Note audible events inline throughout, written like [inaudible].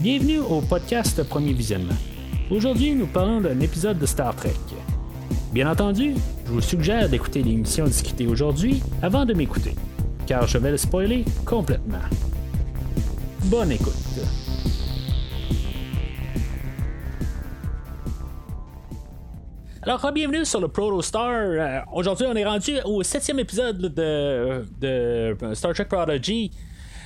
Bienvenue au podcast Premier Visionnement. Aujourd'hui, nous parlons d'un épisode de Star Trek. Bien entendu, je vous suggère d'écouter l'émission discutée aujourd'hui avant de m'écouter, car je vais le spoiler complètement. Bonne écoute. Alors, bienvenue sur le Protostar. Euh, Aujourd'hui, on est rendu au septième épisode de, de Star Trek Prodigy.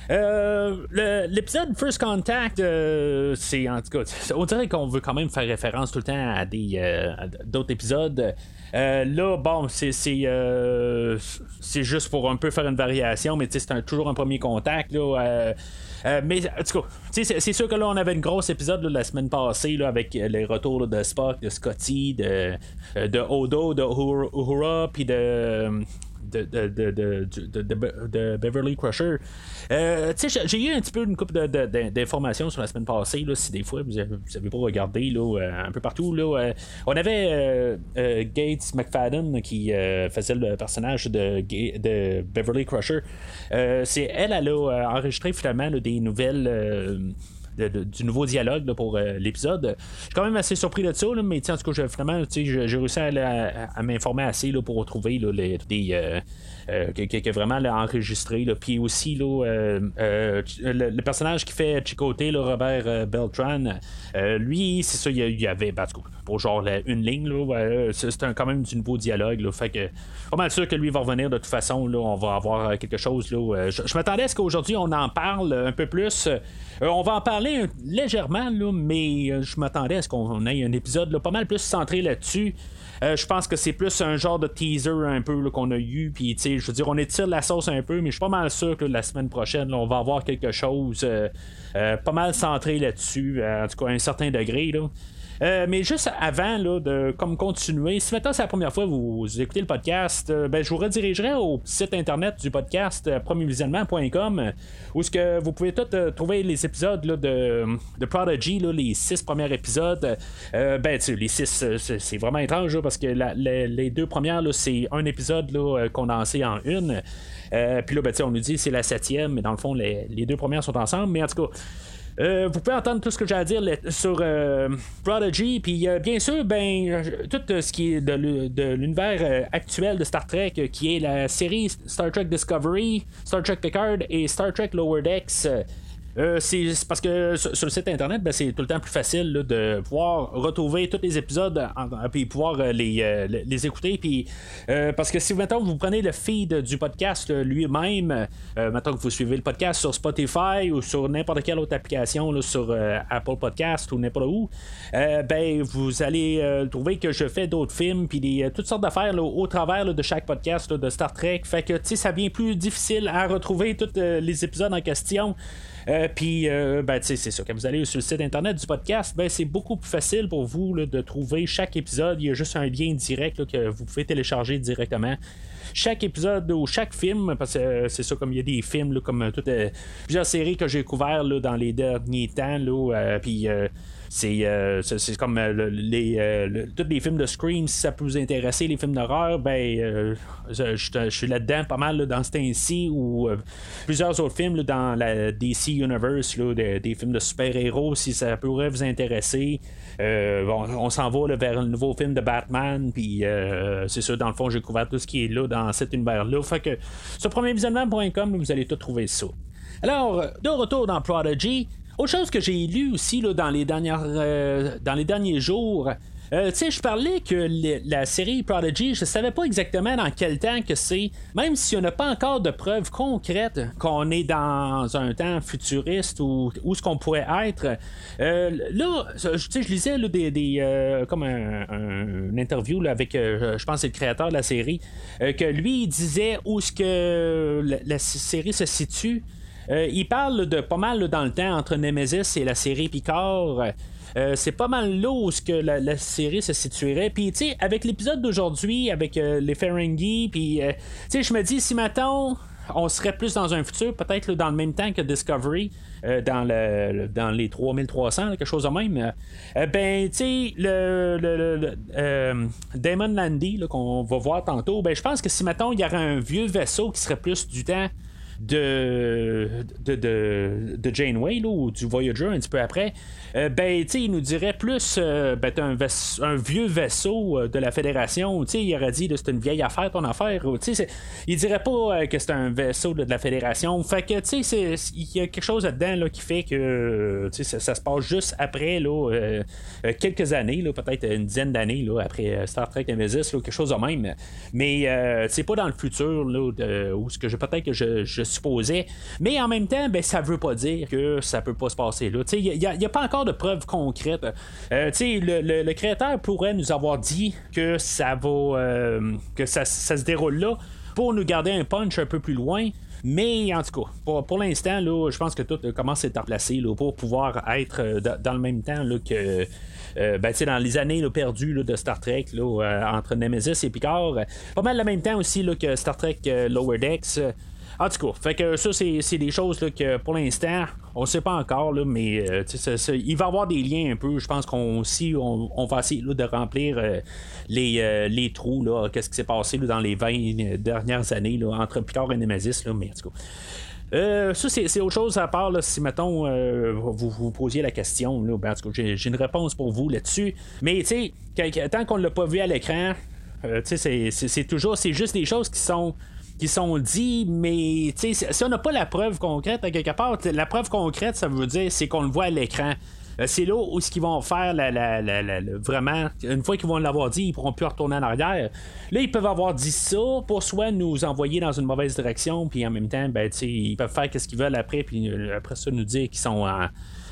Euh, L'épisode First Contact, euh, c'est en tout cas, on dirait qu'on veut quand même faire référence tout le temps à des euh, d'autres épisodes. Là, bon, c'est c'est juste pour un peu faire une variation, mais c'est toujours un premier contact là. mais en tout cas, c'est sûr que là, on avait une grosse épisode la semaine passée là, avec les retours de Spock, de Scotty, de, de Odo, de Uhura, puis de de, de, de, de, Beverly Crusher. Euh, j'ai- eu un petit peu une de- d'informations sur la semaine passée, là, si des fois vous avez, pas regardé là, euh, un peu partout. Là, on avait euh, Gates McFadden qui faisait le personnage de, de Beverly Crusher. C'est elle, elle a enregistré finalement des nouvelles. Euh, du nouveau dialogue pour euh, l'épisode. Je suis quand même assez surpris de ça, là, mais en tout cas, tu sais, j'ai réussi à, à- m'informer assez là, pour trouver là, les, des. Que, que- que vraiment là, enregistré. Là. Puis aussi, euh, euh, le, le personnage qui fait Chicoté, Robert euh, Beltran, lui, c'est ça, il y avait, cas, pour genre une ligne, c'est quand même du nouveau dialogue. Là, fait que, pas mal sûr que lui va revenir de toute façon. Là, on va avoir quelque chose. Là, je je m'attendais à ce qu'aujourd'hui, on en parle un peu plus. On va en parler légèrement, mais je m'attendais à ce qu'on ait un épisode pas mal plus centré là-dessus. Euh, je pense que c'est plus un genre de teaser un peu qu'on a eu. Puis, tu sais, je veux dire, on étire la sauce un peu, mais je suis pas mal sûr que la semaine prochaine, on va avoir quelque chose euh, euh, pas mal centré là-dessus, en tout cas à un certain degré. Là. Euh, mais juste avant là, de comme continuer, si maintenant c'est la première fois que vous, écoutez le podcast, euh, ben, je vous redirigerai au site internet du podcast euh, premiervisionnement.com euh, où que vous pouvez tout trouver les épisodes là, de, de Prodigy, là, les six premiers épisodes. Ben, les six, c'est vraiment étrange parce que la- les, deux premières, c'est un épisode condensé en une. Puis là, ben, on nous dit c'est la septième, mais dans le fond, les, les deux premières sont ensemble. Mais en tout cas, euh, vous pouvez entendre tout ce que j'ai à dire sur euh, Prodigy, puis euh, bien sûr, ben tout ce qui est de, l'u- de l'univers actuel de Star Trek, qui est la série Star Trek Discovery, Star Trek Picard et Star Trek Lower Decks. Euh, c'est parce que sur, le site internet, ben, c'est tout le temps plus facile de pouvoir retrouver tous les épisodes en- puis pouvoir euh, les, euh, les- écouter. Puis, parce que si maintenant vous prenez le feed du podcast lui-même, maintenant que vous suivez le podcast sur Spotify ou sur n'importe quelle autre application, sur Apple Podcast ou n'importe où, ben vous allez trouver que je fais d'autres films puis toutes sortes d'affaires au travers de chaque podcast de Star Trek. Fait que ça devient plus difficile à retrouver tous les épisodes en question. Euh, puis, euh, ben, c'est ça. Quand vous allez sur le site internet du podcast, ben, c'est beaucoup plus facile pour vous là, de trouver chaque épisode. Il y a juste un lien direct que vous pouvez télécharger directement. Chaque épisode ou chaque film, parce que euh, c'est ça, comme il y a des films, comme euh, toutes euh, plusieurs séries que j'ai couvertes là, dans les derniers temps, puis. Euh, c'est, comme euh, le- les, euh, tous les films de Scream, si ça peut vous intéresser, les films d'horreur, ben, je, suis là-dedans pas mal dans ce temps-ci ou plusieurs autres films dans la DC Universe, des films de super-héros, si ça pourrait vous intéresser. On s'en va vers le nouveau film de Batman, puis c'est ça, dans le fond, j'ai couvert tout ce qui est là dans cet univers-là. Fait que sur premiervisionnement.com, vous allez tout trouver ça. Alors, de retour dans Prodigy, autre chose que j'ai lu aussi là, dans, les dernières, euh, dans les derniers jours, euh, tu sais, je parlais que la série Prodigy, je savais pas exactement dans quel temps que c'est, même si on n'a pas encore de preuves concrètes qu'on est dans un temps futuriste ou où ce qu'on pourrait être. Euh, là, je lisais là, des, des, comme un, un- une interview là, avec, je pense, le créateur de la série, que lui il disait où ce que la, la série se situe. Euh, il parle de pas mal dans le temps entre Nemesis et la série Picard. Euh, c'est pas mal là où que la, série se situerait. Puis, tu sais, avec l'épisode d'aujourd'hui, avec euh, les Ferengi, puis, tu sais, je me dis, si maintenant on serait plus dans un futur, peut-être dans le même temps que Discovery, dans, le, le- dans les 3300, là, quelque chose de même, ben, tu sais, le, le- Damon Landy, qu'on va voir tantôt, ben, je pense que si, mettons, il y aurait un vieux vaisseau qui serait plus du temps de, de, de, Janeway, ou du Voyager un petit peu après, euh, ben, il nous dirait plus, euh, ben, un, un, vieux vaisseau euh, de la Fédération, il aurait dit, c'est une vieille affaire, ton affaire, il dirait pas que c'est un vaisseau de, la Fédération, fait que, il y a quelque chose là-dedans, là, qui fait que, ça, ça, se passe juste après, là, quelques années, peut-être une dizaine d'années, après Star Trek Nemesis, quelque chose de même, mais c'est pas dans le futur, là, où ce que je, peut-être que je, supposais, mais en même temps, ben, ça veut pas dire que ça peut pas se passer, là, il n'y a, a, pas encore de preuves concrètes. Euh, le, le, créateur pourrait nous avoir dit que ça va euh, que ça, se déroule là pour nous garder un punch un peu plus loin. Mais en tout cas, pour, l'instant, je pense que tout commence à être placé pour pouvoir être euh, dans le même temps que. Ben, dans les années perdues de Star Trek entre Nemesis et Picard, pas mal le même temps aussi que Star Trek Lower Decks. En tout cas, fait que ça, c'est des choses que pour l'instant, on sait pas encore, là, mais euh, il va y avoir des liens un peu. Je pense qu'on aussi on, va essayer de remplir euh, les, euh, les, trous. Qu'est-ce qui s'est passé dans les 20 dernières années entre Picard et Nemesis. Là, mais en tout cas. ça, c'est autre chose à part si, mettons, vous vous posiez la question. Là, ben, j'ai une réponse pour vous là-dessus. Mais, tu sais, tant qu'on ne l'a pas vu à l'écran, c'est toujours, c'est juste des choses qui sont qui sont dits, mais si on n'a pas la preuve concrète à quelque part, la preuve concrète, ça veut dire c'est qu'on le voit à l'écran. Euh, c'est là où ce qu'ils vont faire la, vraiment une fois qu'ils vont l'avoir dit ils pourront plus retourner en arrière là ils peuvent avoir dit ça pour soit nous envoyer dans une mauvaise direction puis en même temps ben, ils peuvent faire ce qu'ils veulent après puis euh, après ça nous dire qu'ils sont en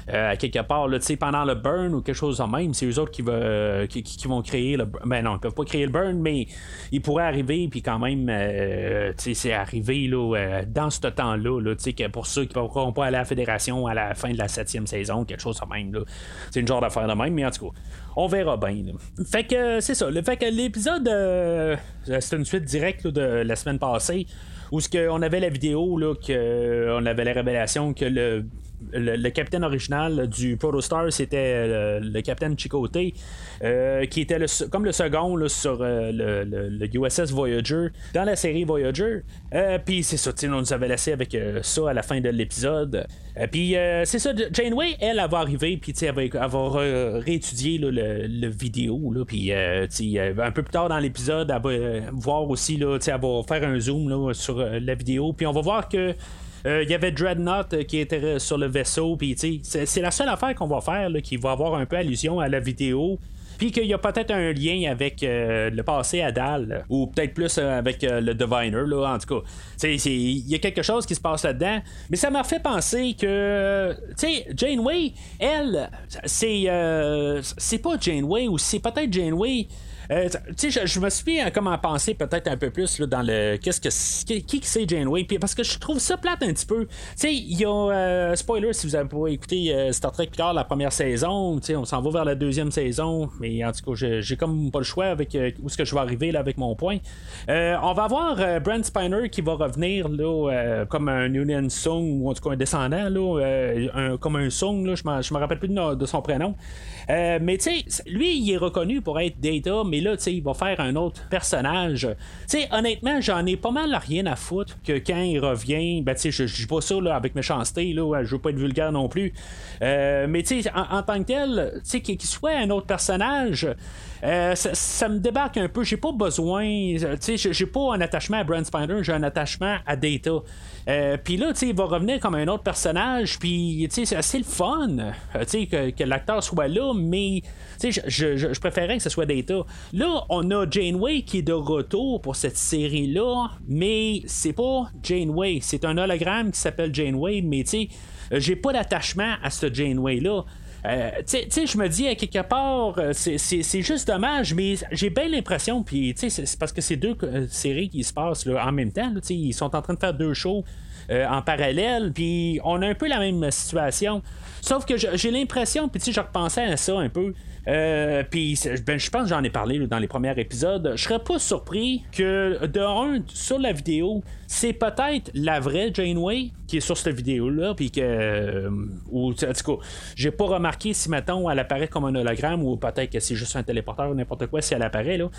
à quelque part, là, pendant le burn ou quelque chose de même, c'est eux autres qui, veut, qui, vont créer le burn. Ben non, ils peuvent pas créer le burn, mais ils pourraient arriver, puis quand même, euh, c'est arrivé là, euh, dans ce temps-là, là, que pour ceux qui ne pourront pas aller à la fédération à la fin de la septième saison, quelque chose de même. C'est une genre d'affaire de même, mais en tout cas, on verra bien. Fait que c'est ça. Le fait que l'épisode, c'est une suite directe de la semaine passée où ce qu'on avait la vidéo là, que on avait la révélation que le le, capitaine original du Protostar, c'était euh, le, capitaine Chicote, euh, qui était comme le second sur euh, le, USS Voyager dans la série Voyager. Puis c'est ça, on nous avait laissé avec ça à la fin de l'épisode. Puis c'est ça, Janeway, elle, elle va arriver, puis elle va, elle va réétudier le, vidéo. Puis un peu plus tard dans l'épisode, elle va voir aussi, là, elle va faire un zoom sur la vidéo. Puis on va voir que il y avait Dreadnought euh, qui était sur le vaisseau. Puis, c'est la seule affaire qu'on va faire qui va avoir un peu allusion à la vidéo. Puis qu'il y a peut-être un lien avec euh, le passé à Dal, ou peut-être plus avec le Diviner, là, en tout cas. Il y a quelque chose qui se passe là-dedans. Mais ça m'a fait penser que, tu sais, Janeway, elle, c'est c'est pas Janeway, ou c'est peut-être Janeway euh, je, me suis mis à comment penser peut-être un peu plus là, dans le. Qu'est-ce que. Qui, c'est Janeway? Puis, parce que je trouve ça plate un petit peu. Tu il y a. Euh, spoiler si vous avez pas écouté euh, Star Trek Picard la première saison. Tu on s'en va vers la deuxième saison. Mais en tout cas, j'ai comme pas le choix avec où est-ce que je vais arriver là, avec mon point. on va avoir Brent Spiner qui va revenir là, comme un Union Song, ou en tout cas un descendant, là, comme un Song, là, je me rappelle plus de son prénom. Mais tu sais, lui, il est reconnu pour être Data, mais là, tu sais, il va faire un autre personnage. Tu sais, honnêtement, j'en ai pas mal rien à foutre que quand il revient, ben, tu sais, je dis pas ça là, avec méchanceté, là, je veux pas être vulgaire non plus. Euh, mais tu sais, en, tant que tel, tu sais, qu'il soit un autre personnage, euh, ça, me débarque un peu. J'ai pas besoin. Tu sais, j'ai pas un attachement à Brand Spider, j'ai un attachement à Data. Euh, puis là, tu sais, il va revenir comme un autre personnage. Puis, tu sais, c'est assez le fun, tu sais, que, l'acteur soit là, mais je, préférais que ce soit Data. Là, on a Janeway qui est de retour pour cette série-là, mais c'est pas Janeway. C'est un hologramme qui s'appelle Janeway, mais tu sais, euh, j'ai pas d'attachement à ce Janeway-là. Euh, tu sais, je me dis à quelque part, euh, c'est juste dommage, mais j'ai bien l'impression, puis c'est parce que c'est deux séries qui se passent en même temps. ils sont en train de faire deux shows en parallèle, puis on a un peu la même situation. Sauf que j'ai l'impression, puis tu sais, je repensais à ça un peu. Euh, puis ben, je pense que j'en ai parlé dans les premiers épisodes. Je serais pas surpris que de un sur la vidéo, c'est peut-être la vraie Janeway qui est sur cette vidéo-là, puis que. Euh, ou, en tout cas, j'ai pas remarqué si, mettons, elle apparaît comme un hologramme, ou peut-être que c'est juste un téléporteur ou n'importe quoi si elle apparaît, là.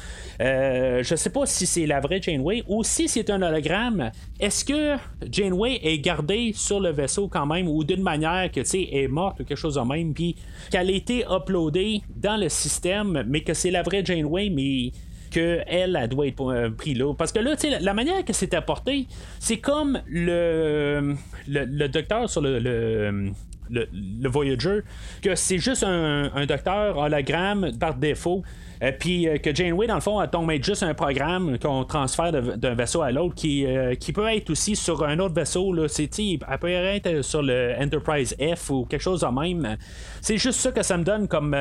Euh, je sais pas si c'est la vraie Janeway, ou si c'est un hologramme. Est-ce que Janeway est gardée sur le vaisseau quand même, ou d'une manière que, tu sais, est morte ou quelque chose de même, puis qu'elle a été uploadée dans le système, mais que c'est la vraie Janeway, mais qu'elle, elle doit être euh, pris là. Parce que là, sais, la manière que c'est apporté, c'est comme le, le, docteur sur le, le, Voyager, que c'est juste un, un, docteur hologramme par défaut. Euh, puis euh, que Janeway, dans le fond, elle tombe juste un programme qu'on transfère d'un vaisseau à l'autre qui, qui peut être aussi sur un autre vaisseau. Là. Elle peut être sur le Enterprise F ou quelque chose de même. C'est juste ça que ça me donne comme,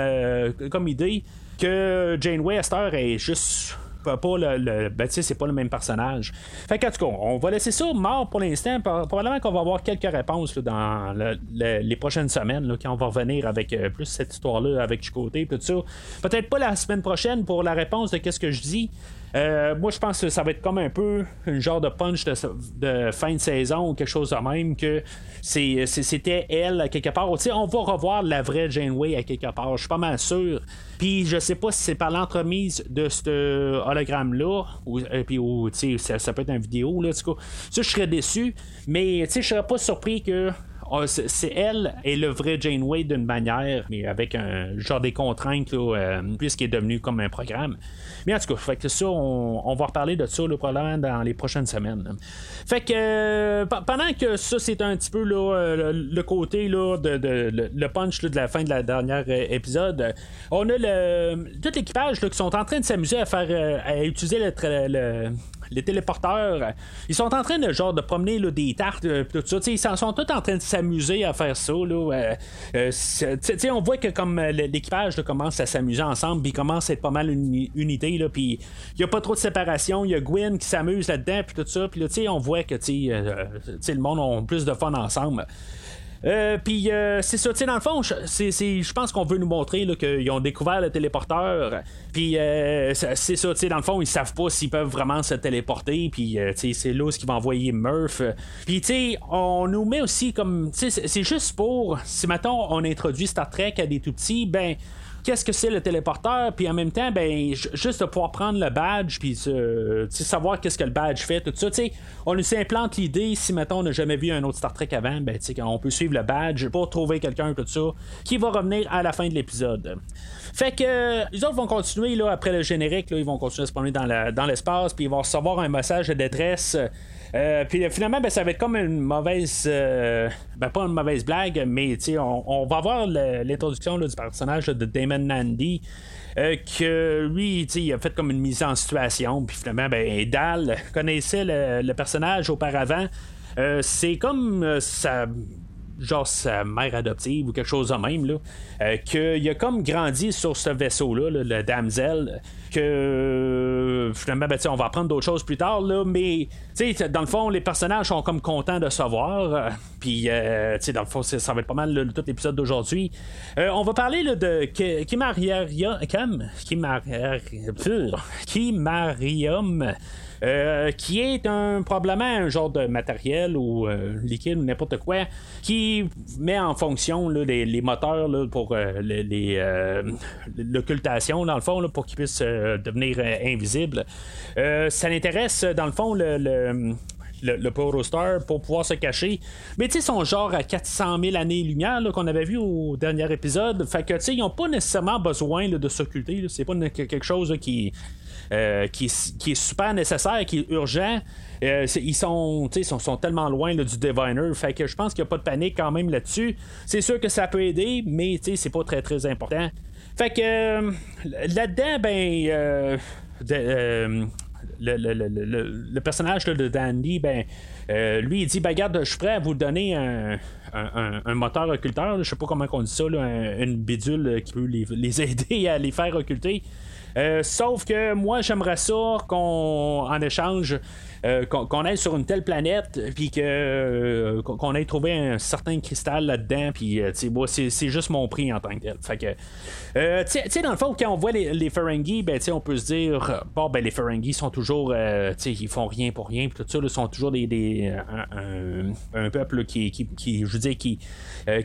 comme idée que Janeway Esther est juste pas le, ben, c'est pas le même personnage. Fait tout cas, on va laisser ça mort pour l'instant. Probablement qu'on va avoir quelques réponses dans les prochaines semaines, quand on va revenir avec euh, plus cette histoire-là avec côté, tout ça. Peut-être pas la semaine prochaine pour la réponse de qu'est-ce que je dis. Euh, moi, je pense que ça va être comme un peu un genre de punch de, fin de saison ou quelque chose de même que c'était elle à quelque part. on va revoir la vraie Janeway à quelque part. Je suis pas mal sûr. Puis je sais pas si c'est par l'entremise de ce hologramme-là, ou, euh, puis ça, ça, peut être une vidéo, là, ça, je serais déçu, mais je serais pas surpris que c'est elle et le vrai Janeway d'une manière, mais avec un genre des contraintes, euh, puisqu'il est devenu comme un programme. Mais en tout cas, fait que ça, on, va reparler de ça probablement dans les prochaines semaines. Fait que euh, pendant que ça, c'est un petit peu euh, le, côté là, de, le punch de la fin de la dernière épisode, on a le, tout l'équipage qui sont en train de s'amuser à faire à utiliser le les téléporteurs, ils sont en train de promener des tartes, euh, tout ça. ils sont tous en train de s'amuser à faire ça. Là, euh, euh, on voit que comme l'équipage commence à s'amuser ensemble, puis commence à être pas mal une unité. Il n'y a pas trop de séparation. Il y a Gwen qui s'amuse là-dedans, puis tout ça. Puis on voit que le monde a plus de fun ensemble. Euh, puis euh, c'est ça, tu sais, dans le fond, je pense qu'on veut nous montrer qu'ils ont découvert le téléporteur. Puis euh, c'est ça, tu sais, dans le fond, ils savent pas s'ils peuvent vraiment se téléporter. Puis c'est là ce qui va envoyer Murph. Puis tu sais, on nous met aussi comme, tu sais, c'est juste pour, si maintenant on introduit Star Trek à des tout petits, ben qu'est-ce que c'est le téléporteur, puis en même temps, ben, juste de pouvoir prendre le badge, puis savoir qu'est-ce que le badge fait, tout ça. on nous implante l'idée, si mettons on n'a jamais vu un autre Star Trek avant, ben, on peut suivre le badge pour trouver quelqu'un, tout ça, qui va revenir à la fin de l'épisode. Fait que les autres vont continuer là, après le générique, ils vont continuer à se promener dans, l'espace, puis ils vont recevoir un message de détresse. Puis finalement, ben, ça va être comme une mauvaise. Euh, ben, pas une mauvaise blague, mais on, on va voir l'introduction du personnage de Damon Nandy. Euh, que lui, il a fait comme une mise en situation, puis finalement, ben, Dal connaissait le, personnage auparavant. c'est comme ça genre sa mère adoptive ou quelque chose de même, là, euh, qu'il a comme grandi sur ce vaisseau-là, le damsel, que euh, finalement, ben, on va apprendre d'autres choses plus tard, là, mais dans le fond, les personnages sont comme contents de savoir, euh, puis dans le fond, ça va être pas mal tout l'épisode d'aujourd'hui. on va parler de Kimarium, Kimarium euh, qui est un probablement un genre de matériel ou euh, liquide ou n'importe quoi qui met en fonction les, moteurs pour euh, l'occultation dans le fond pour qu'ils puissent devenir invisibles. ça l'intéresse dans le fond le, le le, Star pour pouvoir se cacher. Mais tu sais, son genre à 400 000 années-lumière qu'on avait vu au dernier épisode. Fait que tu sais, ils n'ont pas nécessairement besoin de s'occulter. C'est pas quelque chose qui, euh, qui, est super nécessaire, qui est urgent. Euh, ils sont, sont, sont, tellement loin du Diviner. Fait que je pense qu'il n'y a pas de panique quand même là-dessus. C'est sûr que ça peut aider, mais c'est pas très très important. Fait que euh, là-dedans, ben. Le, personnage de Dandy, ben, lui, il dit ben, Regarde, je suis prêt à vous donner un, moteur occulteur. Je sais pas comment on dit ça, une bidule qui peut les, les, aider à les faire occulter. Euh, sauf que moi, j'aimerais ça qu'on, en échange, euh, qu'on, aille sur une telle planète, puis que, euh, qu'on ait trouvé un certain cristal là-dedans, puis c'est, juste mon prix en tant que tel. Fait que, dans le fond, quand on voit les, les Ferengi, ben, on peut se dire, bon, ben, les Ferengi sont toujours, ils font rien pour rien, puis tout ça, ils sont toujours des, un, peuple qui, qui, je veux dire, qui,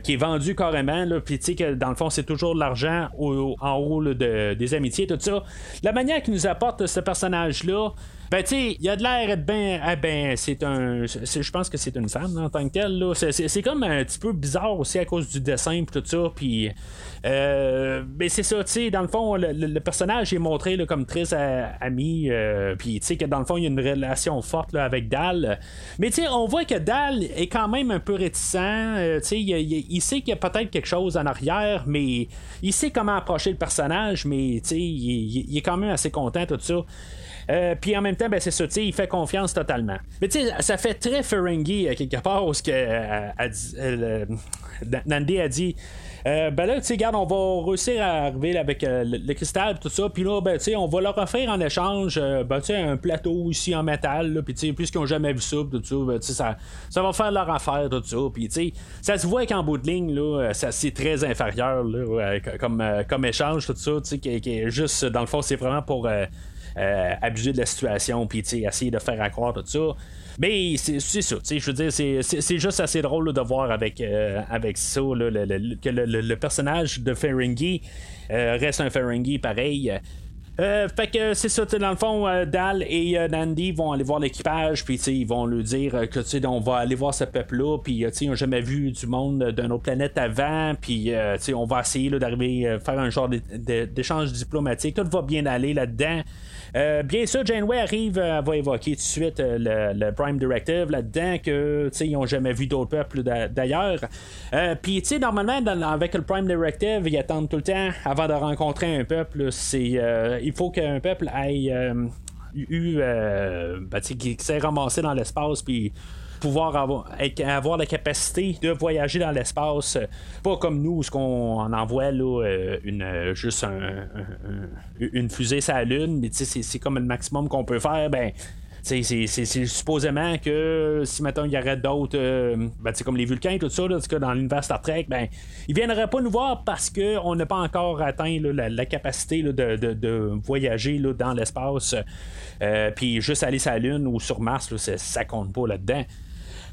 qui est vendu carrément, puis tu sais que dans le fond, c'est toujours de l'argent en haut de, des amitiés, tout ça. La manière qu'il nous apporte ce personnage-là, Ben, tu sais, il y a de l'air être ben, ah, ben, c'est un. Je pense que c'est une femme en tant que telle. Là. C'est, comme un petit peu bizarre aussi à cause du dessin et tout ça. Puis. Euh, mais c'est ça, tu sais, dans le fond, le, personnage est montré là, comme très ami. Euh, puis, tu sais, que dans le fond, il y a une relation forte là, avec Dal. Mais, tu sais, on voit que Dal est quand même un peu réticent. Euh, tu sais, il, sait qu'il y a peut-être quelque chose en arrière, mais il sait comment approcher le personnage, mais, tu sais, il, est quand même assez content, tout ça. Euh, puis en même temps, ben, c'est ça, il fait confiance totalement. Mais tu sais, ça fait très Ferengi quelque part, où ce que euh, a dit. Euh, ben là, tu sais, regarde, on va réussir à arriver avec le, cristal tout ça. Puis là, ben, tu sais, on va leur offrir en échange, ben, tu sais, un plateau ici en métal. Puis, tu sais, puisqu'ils n'ont jamais vu ça, tout ça, ben, tu sais, ça, ça va faire leur affaire, tout ça. Puis, tu sais, ça se voit qu'en bout de ligne, là, ça, c'est très inférieur, là, comme, comme échange, tout ça, tu sais, juste, dans le fond, c'est vraiment pour euh, abuser de la situation, puis essayer de faire accroire tout ça. Mais c'est ça, je veux dire, c'est juste assez drôle de voir avec, euh, avec ça que le, personnage de Ferengi euh, reste un Ferengi pareil. Fait que c'est ça, dans le fond, Dal et Nandi vont aller voir l'équipage, puis ils vont lui dire que on va aller voir ce peuple-là, puis ils n'ont jamais vu du monde d'une autre planète avant, puis on va essayer d'arriver à faire un genre d'échange diplomatique. Tout va bien aller là-dedans. Euh, bien sûr, Janeway arrive, elle va évoquer tout de suite euh, le, Prime Directive là-dedans, que ils n'ont jamais vu d'autres peuples d'ailleurs. Euh, puis, tu sais, normalement, avec le Prime Directive, ils attendent tout le temps avant de rencontrer un peuple. C'est, il faut qu'un peuple ait eu, ben, qui s'est ramassé dans l'espace, puis pouvoir avoir, avoir la capacité de voyager dans l'espace, pas comme nous, ce qu'on envoie là, euh, une, juste une fusée sur la Lune, mais c'est comme le maximum qu'on peut faire, ben. C'est, supposément que si maintenant il y aurait d'autres, euh, ben, comme les Vulcains, tout ça, dans l'univers Star Trek, ben, ils viendraient pas nous voir parce qu'on n'a pas encore atteint la, capacité de, voyager dans l'espace. Euh, puis juste aller sur la Lune ou sur Mars, ça compte pas là-dedans.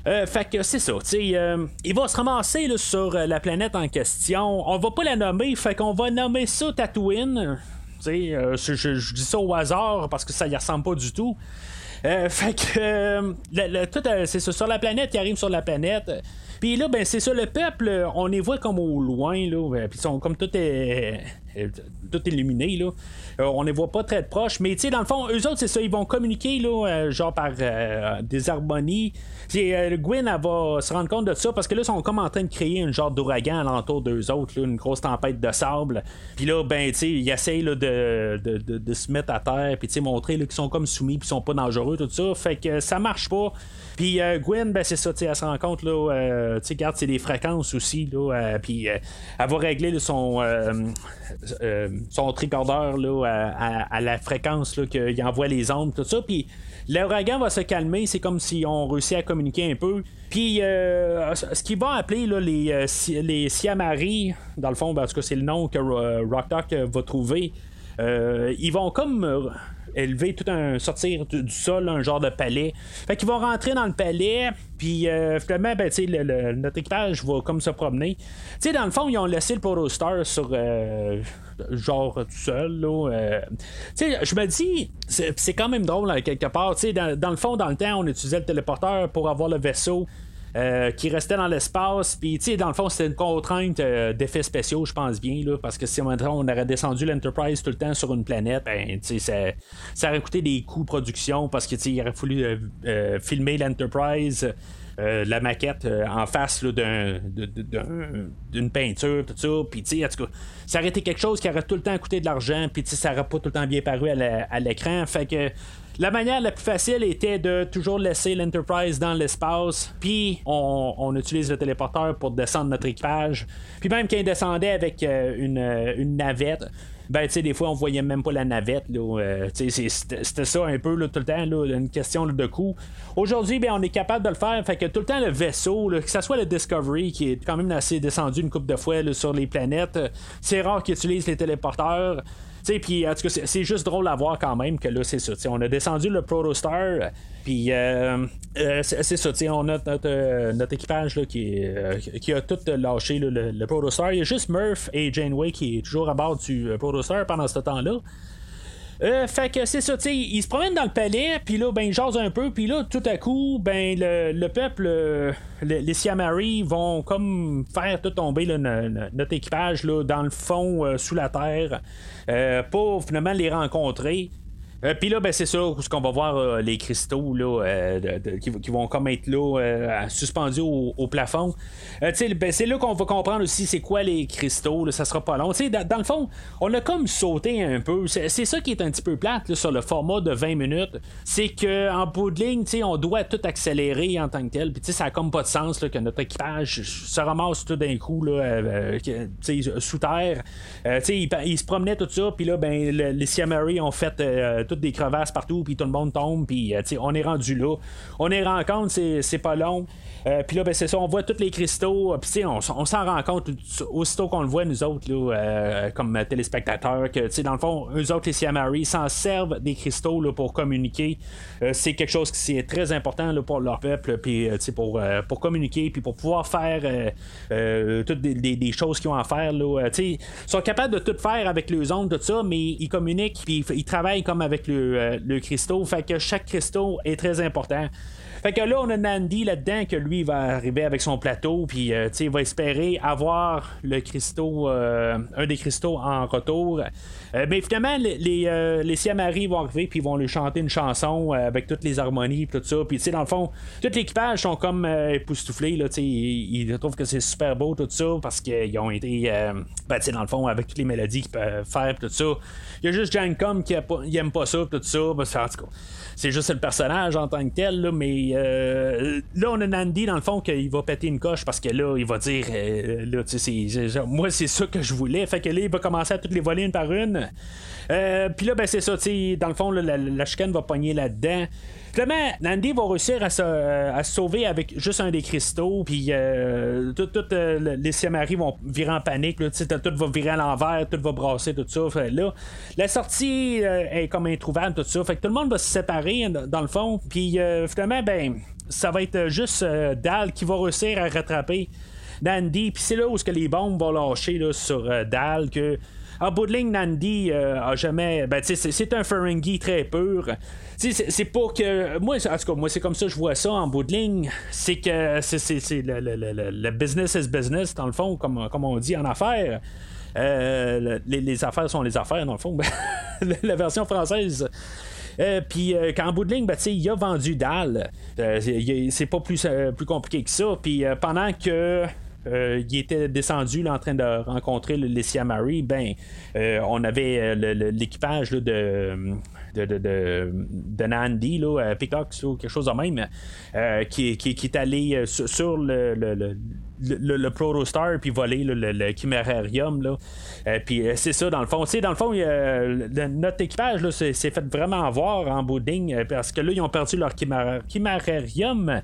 Euh, fait que c'est ça, euh, il va se ramasser sur la planète en question. On va pas la nommer, fait qu'on va nommer ça Tatooine. Je, je, dis ça au hasard parce que ça y ressemble pas du tout. Fait que c'est ça, sur la planète, il arrive sur la planète. Puis là, ben c'est ça, le peuple, on les voit comme au loin, là, puis ils sont comme tout, est, tout illuminés, là. Euh, on les voit pas très proches, mais tu sais, dans le fond, eux autres, c'est ça, ils vont communiquer, là, euh, genre par euh, des harmonies. Euh, Gwyn, elle va se rendre compte de ça parce que là, ils sont comme en train de créer un genre d'ouragan alentour d'eux autres, une grosse tempête de sable. Puis là, ben, tu sais, ils essayent de, de, se mettre à terre, puis tu sais, montrer qu'ils sont comme soumis, puis sont pas dangereux, tout ça. Fait que ça marche pas. Puis euh, Gwen, ben c'est ça, elle se rend compte, là, euh, tu sais, garde, c'est des fréquences aussi, là, euh, puis elle va régler son, son tricordeur, là, à, la fréquence, là, qu'il envoie les ondes, tout ça, puis l'ouragan va se calmer, c'est comme si on réussit à communiquer un peu. Puis, ce qu'ils vont appeler les, les Siamari, dans le fond, parce que c'est le nom que Rock va trouver, ils vont comme élever tout un sortir du, sol un genre de palais. Fait qu'ils vont rentrer dans le palais puis euh, finalement ben, le, notre équipage va comme se promener. Tu sais dans le fond ils ont laissé le Protostar sur euh, genre tout seul là euh. tu sais je me dis c'est quand même drôle quelque part. Dans, dans, le fond dans le temps on utilisait le téléporteur pour avoir le vaisseau euh, qui restait dans l'espace. Puis, tu sais, dans le fond, c'était une contrainte euh, d'effets spéciaux, je pense bien, là, parce que si on aurait descendu l'Enterprise tout le temps sur une planète, ben, tu sais, ça, ça, aurait coûté des coûts de production parce que, tu sais, il aurait fallu euh, filmer l'Enterprise. La maquette en face d'une peinture, tout ça. Puis, tu sais, en tout cas, ça aurait été quelque chose qui aurait tout le temps coûté de l'argent, puis, tu sais, ça aurait pas tout le temps bien paru à l'écran. Fait que la manière la plus facile était de toujours laisser l'Enterprise dans l'espace, puis on, utilise le téléporteur pour descendre notre équipage. Puis même quand il descendait avec euh, euh, une, navette, ben, tu sais, des fois, on voyait même pas la navette. Euh, c'était ça un peu tout le temps, une question de coût. Aujourd'hui, ben, on est capable de le faire. Fait que tout le temps, le vaisseau, que ce soit le Discovery, qui est quand même assez descendu une coupe de fois sur les planètes, c'est rare qu'ils utilisent les téléporteurs puis en tout cas, c'est juste drôle à voir quand même que là, c'est ça. On a descendu le Protostar, puis euh, euh, c'est ça. On a notre, euh, notre équipage là, qui, qui a tout lâché le, le, Protostar. Il y a juste Murph et Janeway qui est toujours à bord du Protostar pendant ce temps-là. Euh, fait que c'est ça, tu sais, ils se promènent dans le palais, puis là, ben, ils jasent un peu, puis là, tout à coup, ben, le, peuple, euh, les Siamari vont comme faire tout tomber notre équipage là, dans le fond, euh, sous la terre, pour finalement les rencontrer. Euh, puis là, ben, c'est ça, ce qu'on va voir euh, les cristaux là, euh, qui, vont comme être là, suspendus au, plafond. Ben, c'est là qu'on va comprendre aussi c'est quoi les cristaux, ça sera pas long. Dans, dans, le fond, on a comme sauté un peu. C'est, ça qui est un petit peu plate sur le format de 20 minutes. C'est qu'en bout de ligne, on doit tout accélérer en tant que tel. Puis ça a comme pas de sens que notre équipage se ramasse tout d'un coup là, sous terre. ils, se promenaient tout ça, puis là, ben, les Siamari ont fait tout des crevasses partout, puis tout le monde tombe, puis euh, on est rendu là. On est rencontre, c'est pas long. Euh, puis là, ben, c'est ça, on voit tous les cristaux. Euh, puis on, on s'en rend compte aussitôt qu'on le voit, nous autres, là, comme téléspectateurs, que dans le fond, eux autres, les Siamari, s'en servent des cristaux là, pour communiquer. c'est quelque chose qui est très important là, pour leur peuple, puis pour, pour communiquer, puis pour pouvoir faire toutes des, choses qu'ils ont à faire. Là, ils sont capables de tout faire avec les ondes, tout ça, mais ils communiquent, puis ils travaillent comme avec le, euh, le cristaux. Fait que chaque cristaux est très important. Fait que là, on a Nandy là-dedans que lui va arriver avec son plateau, puis euh, il va espérer avoir le cristaux, euh, un des cristaux en retour. Euh, mais finalement, les, les, les Siamari vont arriver, puis ils vont lui chanter une chanson avec toutes les harmonies, tout ça. Puis, tu sais, dans le fond, tout l'équipage sont comme époustouflés, là, sais, ils, trouvent que c'est super beau, tout ça, parce qu'ils ont été, ben, tu sais, dans le fond, avec toutes les mélodies qu'ils peuvent faire, tout ça. Il y a juste Jancom qui aime pas ça, tout ça, parce en tout cas c'est juste le personnage en tant que tel, là, mais euh, là, on a Nandy, dans le fond, qu'il va péter une coche parce que là, il va dire, euh, là, tu sais, moi, c'est ça que je voulais. Fait que là, il va commencer à toutes les voler une par une. Euh, puis là, ben, c'est ça, tu sais, dans le fond, la, la chicane va pogner là-dedans. Finalement, Nandy va réussir à se, à sauver avec juste un des cristaux, puis euh, les Siamari vont virer en panique, là, tout va virer à l'envers, tout va brasser, tout ça. Là, la sortie est comme introuvable, tout ça. Fait que tout le monde va se séparer dans le fond, puis finalement, ben, ça va être juste Dal qui va réussir à rattraper Nandy, puis c'est là où que les bombes vont lâcher là, sur Dal que en bout de ligne, Nandy euh, a jamais. Ben, c'est un Ferengi très pur. C'est pas que. Moi, en tout cas, moi, c'est comme ça je vois ça en bout de ligne. C'est que c'est le, business is business, dans le fond, comme, on dit en affaires. Euh, les, affaires sont les affaires, dans le fond. [laughs] la version française. Euh, puis quand en bout de ligne, ben, il a vendu Dal. c'est pas plus, plus compliqué que ça. Puis pendant que euh, il était descendu en train de rencontrer le, les Siamari, ben, euh, on avait euh, l'équipage de, de, de, de, Nandi, là, Peacock ou quelque chose de même, qui, qui, qui, est allé sur, le, le, le le, Protostar puis voler le, le, puis c'est ça dans le fond. dans le fond, notre équipage s'est fait vraiment avoir en bouding parce que là, ils ont perdu leur Chimerarium.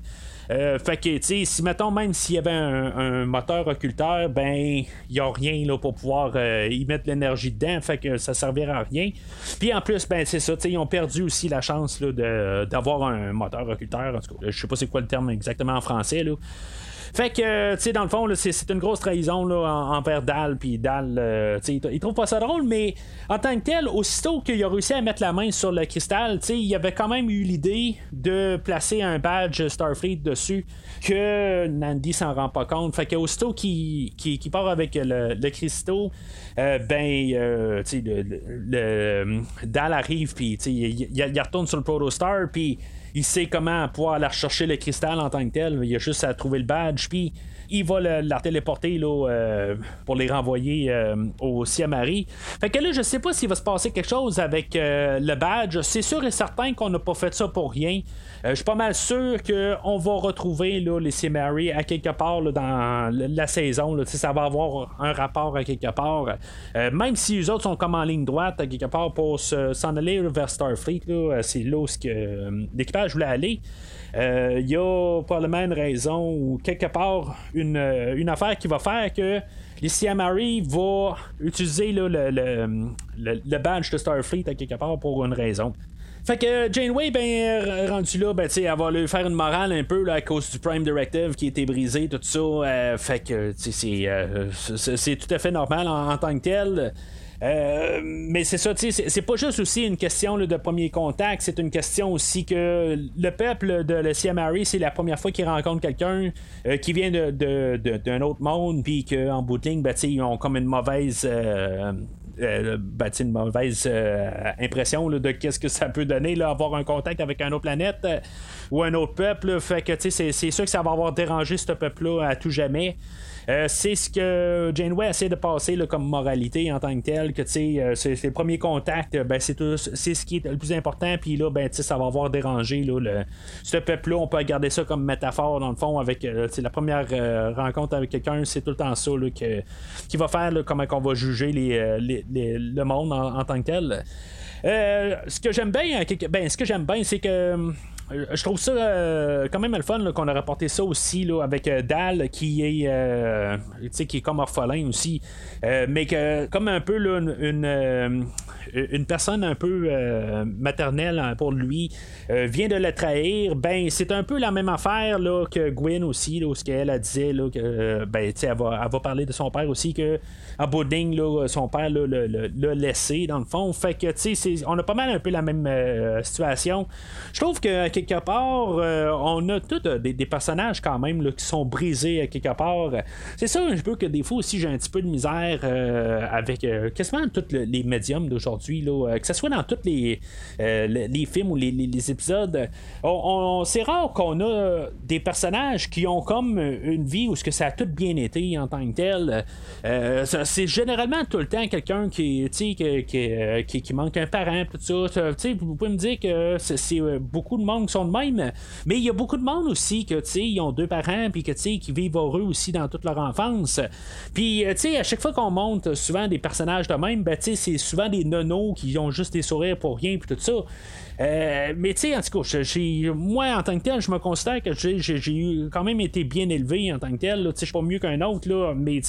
Euh, fait que, tu si mettons, même s'il y avait un, moteur occulteur, ben, il n'y a rien là, pour pouvoir euh, y mettre l'énergie dedans, fait que ça servira à rien. Puis en plus, ben, c'est ça, tu ils ont perdu aussi la chance d'avoir un moteur occulteur. En tout cas, je sais pas c'est quoi le terme exactement en français, là. Fait que, tu sais, dans le fond, c'est une grosse trahison là, envers Dal. Puis Dal, euh, tu sais, il trouve pas ça drôle, mais en tant que tel, aussitôt qu'il a réussi à mettre la main sur le cristal, tu sais, il avait quand même eu l'idée de placer un badge Starfleet dessus que Nandy s'en rend pas compte. Fait que aussitôt qu'il part avec le, le cristaux, euh, ben, euh, tu sais, le, Dal arrive, puis tu sais, il, il, retourne sur le Protostar, puis il sait comment pouvoir aller rechercher le cristal en tant que tel. Il a juste à trouver le badge, puis il va la téléporter là, euh, pour les renvoyer euh, au Siamari. Fait que là, je sais pas s'il va se passer quelque chose avec euh, le badge. C'est sûr et certain qu'on n'a pas fait ça pour rien. je suis pas mal sûr qu'on va retrouver là, les Siamari à quelque part dans la saison. Ça va avoir un rapport à quelque part. même si les autres sont comme en ligne droite à quelque part pour s'en aller vers Starfleet, c'est là où l'équipage voulait aller il euh, y a probablement une raison ou quelque part une, euh, une affaire qui va faire que les Siamari va utiliser le, le, le, badge de Starfleet à quelque part pour une raison. Fait que Janeway, ben, rendu là, ben, elle va lui faire une morale un peu à cause du Prime Directive qui était brisé, tout ça. fait que c'est tout à fait normal en tant que tel. Euh, mais c'est ça, c'est pas juste aussi une question de premier contact, c'est une question aussi que le peuple de le CMRI, c'est la première fois qu'il rencontre quelqu'un euh, qui vient d'un de, de, autre monde, puis qu'en bout de ligne, ben, ils ont comme une mauvaise. Euh, ben, une mauvaise impression de qu'est-ce que ça peut donner là, avoir un contact avec un autre planète ou un autre peuple. Fait que c'est sûr que ça va avoir dérangé ce peuple-là à tout jamais. Euh, c'est ce que Janeway essaie de passer comme moralité en tant que tel, que euh, c'est le premier contact, ben, c'est ce qui est le plus important, puis là, ben, ça va avoir dérangé le, ce peuple-là. On peut regarder ça comme métaphore, dans le fond, avec euh, la première rencontre avec quelqu'un, c'est tout le temps ça qui va faire comment on va juger les, le monde en, tant que tel. ce que j'aime bien, ben, ce que j'aime bien, c'est que euh, je trouve ça euh, quand même le fun qu'on a rapporté ça aussi là, avec euh, Dal qui est qui est comme orphelin aussi. Mais que comme un peu là, une, une personne un peu maternelle hein, pour lui vient de le trahir ben c'est un peu la même affaire là, que Gwen aussi là, ce qu'elle a dit là, ben, elle, va, elle va parler de son père aussi que là, son père l'a laissé dans le fond. Fait que on a pas mal un peu la même situation. Je trouve que quelque part, euh, on a tous euh, des, personnages quand même qui sont brisés à quelque part. C'est ça un peu que des fois aussi j'ai un petit peu de misère euh, avec quasiment tous les médiums d'aujourd'hui, que ce soit dans tous les, les, films ou les, épisodes. On, c'est rare qu'on a des personnages qui ont comme une vie où ce que ça a tout bien été en tant que tel. c'est généralement tout le temps quelqu'un qui, qui, qui, qui, manque un parent, tout ça. Vous pouvez me dire que c'est beaucoup de monde sont de même. Mais il y a beaucoup de monde aussi que, tu ils ont deux parents, puis que, tu qui vivent heureux aussi dans toute leur enfance. Puis, euh, tu sais, à chaque fois qu'on monte souvent des personnages de même, ben, tu c'est souvent des nonos qui ont juste des sourires pour rien, puis tout ça. Euh, mais tu sais, en tout cas, moi en tant que tel, je me considère que j'ai quand même été bien élevé en tant que tel. Je suis pas mieux qu'un autre, là, mais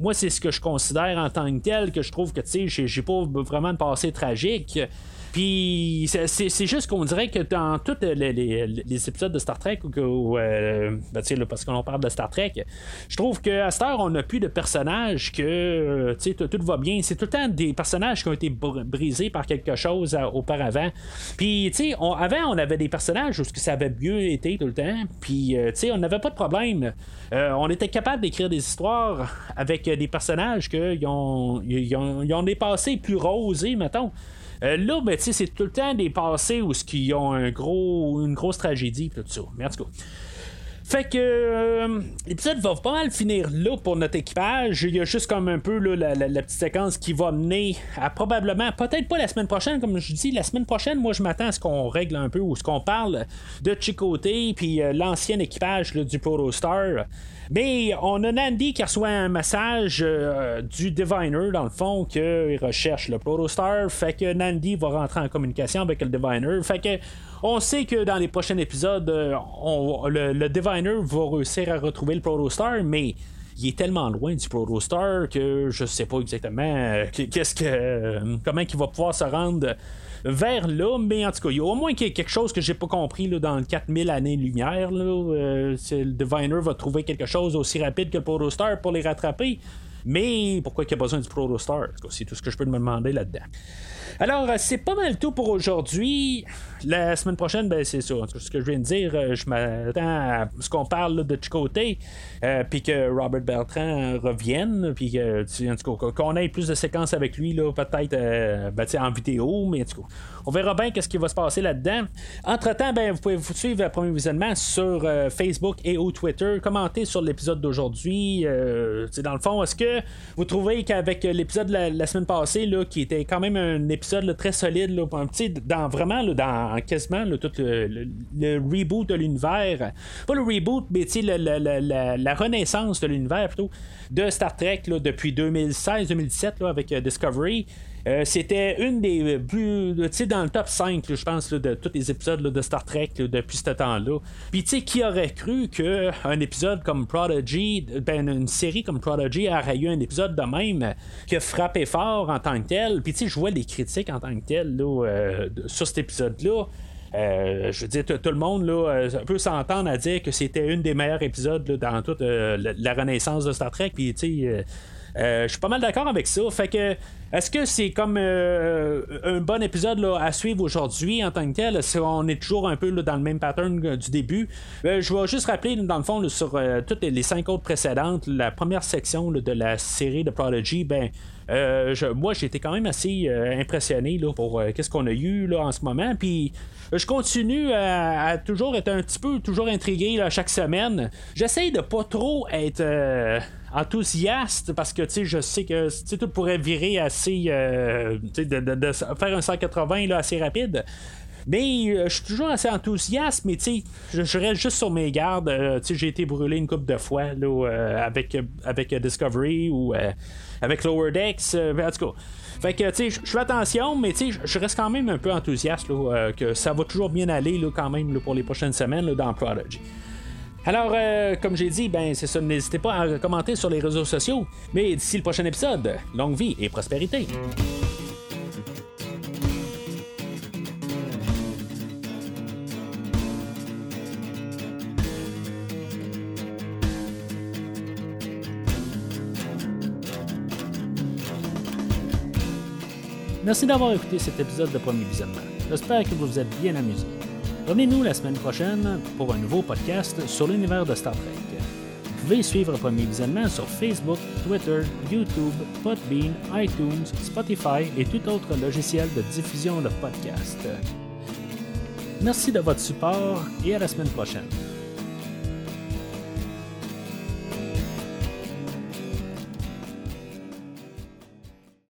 moi, c'est ce que je considère en tant que tel, que je trouve que j'ai pas vraiment de passé tragique. Puis c'est juste qu'on dirait que dans tous les, épisodes de Star Trek, ou, euh, ben, parce qu'on parle de Star Trek, je trouve qu'à cette heure, on n'a plus de personnages que euh, tout, va bien. C'est tout le temps des personnages qui ont été brisés par quelque chose euh, auparavant. Puis, tu sais, avant, on avait des personnages où ça avait mieux été tout le temps. Puis, tu sais, on n'avait pas de problème. on était capable d'écrire des histoires avec des personnages qui ont, ils ont, ont des passés plus rosés, mettons. Euh, là, ben, c'est tout le temps des passés où ils ont un gros, une grosse tragédie, tout ça. Mais en tout cas. Fait que euh, l'épisode va pas mal finir là pour notre équipage. Il y a juste comme un peu là, la, petite séquence qui va mener à probablement, peut-être pas la semaine prochaine, comme je dis, la semaine prochaine, moi je m'attends à ce qu'on règle un peu ou ce qu'on parle de Chicoté puis euh, l'ancien équipage du Protostar. Mais on a Nandy qui reçoit un message euh, du Diviner, dans le fond, qu'il recherche le Protostar. Fait que Nandy va rentrer en communication avec le Diviner. Fait que on sait que dans les prochains épisodes, euh, le, Diviner va réussir à retrouver le Protostar, mais il est tellement loin du Protostar que je sais pas exactement euh, qu'est-ce que comment il va pouvoir se rendre vers là, mais en tout cas, il y a au moins quelque chose que j'ai pas compris là, dans 4000 années-lumière. Euh, le Diviner va trouver quelque chose aussi rapide que le Protostar pour les rattraper. Mais pourquoi il y a besoin du Protostar? C'est tout ce que je peux me demander là-dedans. Alors, euh, c'est pas mal tout pour aujourd'hui. La semaine prochaine, ben, c'est ça. Ce que je viens de dire, euh, je m'attends à ce qu'on parle de Chicoté, euh, puis que Robert Bertrand revienne, puis qu'on ait plus de séquences avec lui, peut-être ben, en vidéo, mais en on verra bien qu'est-ce qui va se passer là-dedans. Entre-temps, ben, vous pouvez vous suivre le premier visionnement sur Facebook et au Twitter. Commentez sur l'épisode d'aujourd'hui. dans le fond, est-ce que vous trouvez qu'avec l'épisode de la, semaine passée, là, qui était quand même un épisode très solide, là, dans vraiment dans quasiment tout le, reboot de l'univers. Pas le reboot, mais la, renaissance de l'univers plutôt de Star Trek depuis 2016-2017 avec euh, Discovery. Euh, c'était une des plus. Tu sais, dans le top 5, je pense, de tous les épisodes de Star Trek depuis ce temps-là. Puis, tu sais, qui aurait cru qu'un épisode comme Prodigy, ben, une série comme Prodigy aurait eu un épisode de même qui a frappé fort en tant que tel? Puis tu sais, je vois les critiques en tant que tel là, sur cet épisode-là. je veux dire, tout le monde là, peut s'entendre à dire que c'était une des meilleurs épisodes dans toute la, renaissance de Star Trek. Puis, tu sais, je suis pas mal d'accord avec ça. Fait que est-ce que c'est comme euh, un bon épisode à suivre aujourd'hui en tant que tel? Si on est toujours un peu dans le même pattern du début? Euh, je vais juste rappeler, dans le fond, sur euh, toutes les cinq autres précédentes, la première section de la série de Prodigy, ben. moi, j'ai été quand même assez impressionné pour qu'est-ce qu'on a eu là, en ce moment. Puis, je continue à, toujours être un petit peu toujours intrigué chaque semaine. J'essaie de pas trop être enthousiaste parce que je sais que tout pourrait virer Euh, de, faire un 180 là, assez rapide. Mais euh, je suis toujours assez enthousiaste, mais tu je, je reste juste sur mes gardes. Euh, j'ai été brûlé une couple de fois là, avec, avec Discovery ou avec Lower Decks. en tout cas. Fait que, tu sais, je fais attention, mais tu sais, je reste quand même un peu enthousiaste que ça va toujours bien aller là, quand même pour les prochaines semaines dans Prodigy. Alors, euh, comme j'ai dit, ben c'est ça, n'hésitez pas à commenter sur les réseaux sociaux. Mais d'ici le prochain épisode, longue vie et prospérité. Merci d'avoir écouté cet épisode de Premier Visionnement. J'espère que vous vous êtes bien amusé. Revenez-nous la semaine prochaine pour un nouveau podcast sur l'univers de Star Trek. Vous pouvez suivre Premier Visionnement sur Facebook, Twitter, YouTube, Podbean, iTunes, Spotify et tout autre logiciel de diffusion de podcasts. Merci de votre support et à la semaine prochaine.